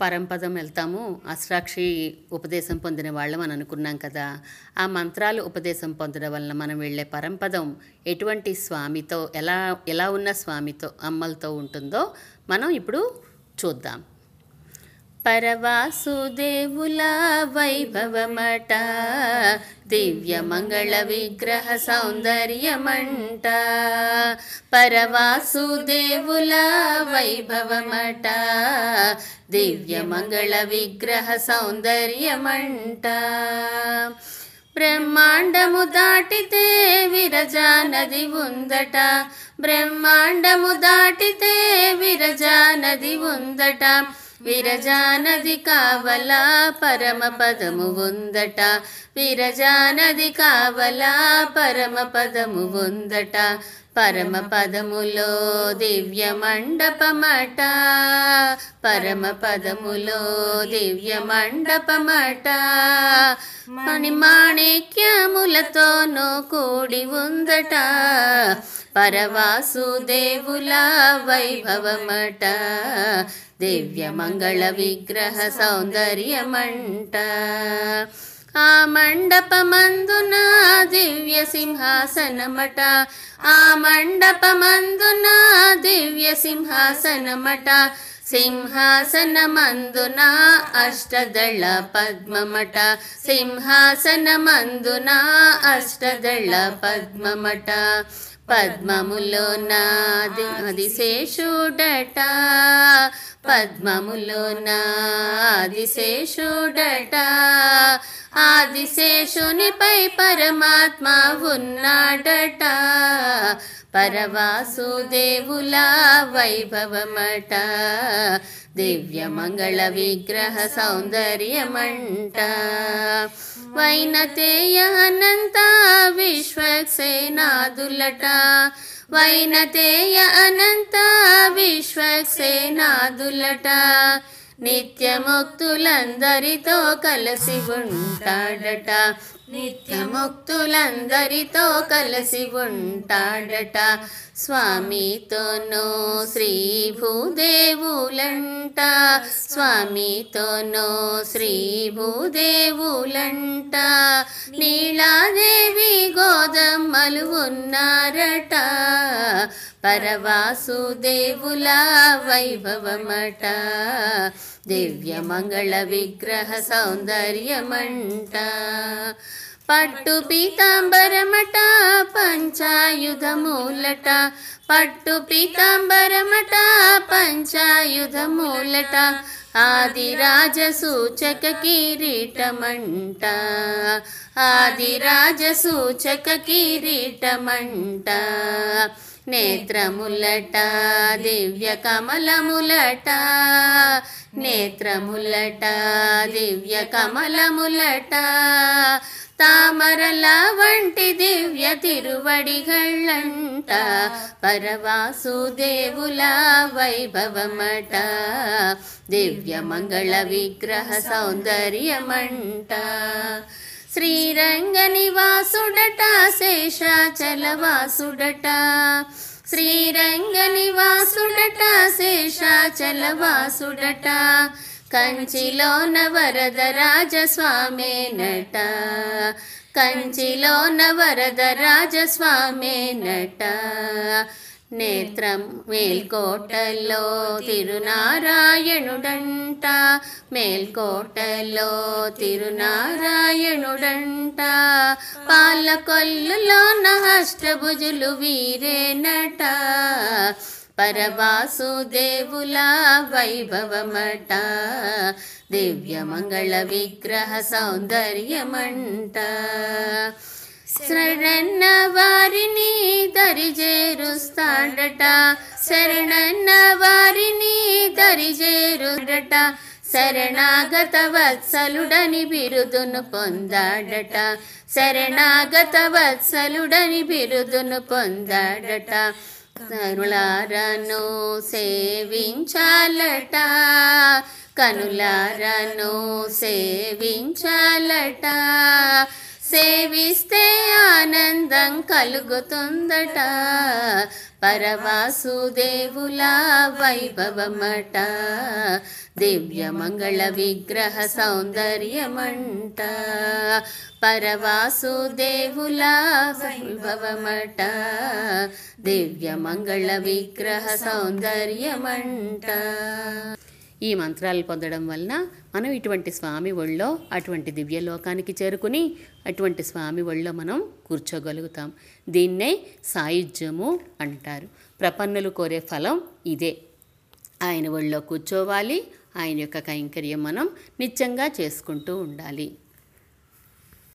పరంపదం వెళ్తాము. అష్టాక్షి ఉపదేశం పొందిన వాళ్ళం అని అనుకున్నాం కదా. ఆ మంత్రాలు ఉపదేశం పొందడం వలన మనం వెళ్ళే పరంపదం ఎటువంటి స్వామితో ఎలా ఎలా ఉన్న స్వామితో అమ్మలతో ఉంటుందో మనం ఇప్పుడు చూద్దాం. పరవాసుదేవుల వైభవమట దివ్య మంగళ విగ్రహ సౌందర్యమంట పరవాసుదేవుల వైభవమట దివ్య మంగళ విగ్రహ సౌందర్యమంట బ్రహ్మాండము దాటితే విరజా నది ఉందట బ్రహ్మాండము దాటితే విరజా నది ఉందట విరజానది కావలా పరమ పదము ఉందట. విరజానది కావలా పరమ పదము ఉందట. పరమ పదములో దివ్య మండపమట పరమ పదములో దివ్య మండపమట మణిమాణిక్యములతోనూ కూడి ఉందట. పరవాసుదేవుల వైభవమట. దివ్య మంగళ విగ్రహ సౌందర్యమంట. ఆ మండపమందున దివ్య సింహాసనమట. ఆ మండపమందున దివ్య సింహాసనమట. సింహాసనమందున అష్టదళ పద్మమట. సింహాసనమందున అష్టదళ పద్మమట. పద్మములో నాది ఆదిశేషుడట. ఆదిశేషునిపై పరమాత్మ ఉన్నాడట. పరవాసుదేవుల వైభవమట దివ్య మంగళ విగ్రహ సౌందర్యమంట. వైనతేయ అనంత విశ్వక్సేనాదులట వైనతేయ అనంత విశ్వక్సేనాదులట నిత్యముక్తులందరితో కలిసి ఉంటాడట. నిత్యముక్తులందరితో కలిసి ఉంటాడట. స్వామితోనో శ్రీ భూదేవులంట. స్వామితోనో శ్రీ భూదేవులంట. నీలాదేవి గోదమ్మలు ఉన్నారట. పరవాసుదేవుల వైభవమట దివ్య మంగళ విగ్రహ సౌందర్యమంట పట్టు పీతాంబరమట పంచాయుధమూలట పట్టు పీతాంబరమట పంచాయుధమూలట ఆదిరాజ సూచక కిరీటమంట ఆదిరాజ సూచక కిరీటమంట నేత్రములట దివ్య కమలములట. నేత్రములట దివ్య కమలములట. తామరల వంటి దివ్య తిరువడిగళ్ళంట. పరవాసుదేవుల వైభవమట. దివ్య మంగళ విగ్రహ సౌందర్యమంట. శ్రీరంగ నివాసుడట శేషాచలవాసుడట. శ్రీరంగ నివాసుడట శేషాచలవాసుడట. కంచిలోన వరద రాజస్వామేనట కంచిలోన వరద రాజస్వామేనట నేత్రం మేల్కోటలో తిరునారాయణుడంట. మేల్కోటలో తిరునారాయణుడంట. పాలకొల్లులోన అష్టభుజులు వీరేనట. పరవాసుదేవుల వైభవమట. దివ్య మంగళ విగ్రహ సౌందర్యమంట. శరణన్న వారిని దరిజేరుస్తాడట. శరణన్న వారిని దరిజేరుడట శరణాగత వత్సలుడని బిరుదును పొందాడట. శరణాగత వత్సలుడని బిరుదును పొందాడట. కనులారను సేవించాలట. కనులారను సేవించాలట. సేవిస్తే ఆనందం కలుగుతుందట. పరవాసుదేవుల వైభవమట. దివ్య మంగళ విగ్రహ సౌందర్యమంట. పరవాసుదేవుల వైభవమట. దివ్య మంగళ విగ్రహ సౌందర్యమంట. ఈ మంత్రాలు పొందడం వలన మనం ఇటువంటి స్వామి ఒళ్ళో అటువంటి దివ్యలోకానికి చేరుకుని అటువంటి స్వామి ఒళ్ళో మనం కూర్చోగలుగుతాం. దీన్నే సాయుధ్యము అంటారు. ప్రపన్నులు కోరే ఫలం ఇదే. ఆయన ఒళ్ళో కూర్చోవాలి. ఆయన యొక్క కైంకర్యం మనం నిత్యంగా చేసుకుంటూ ఉండాలి.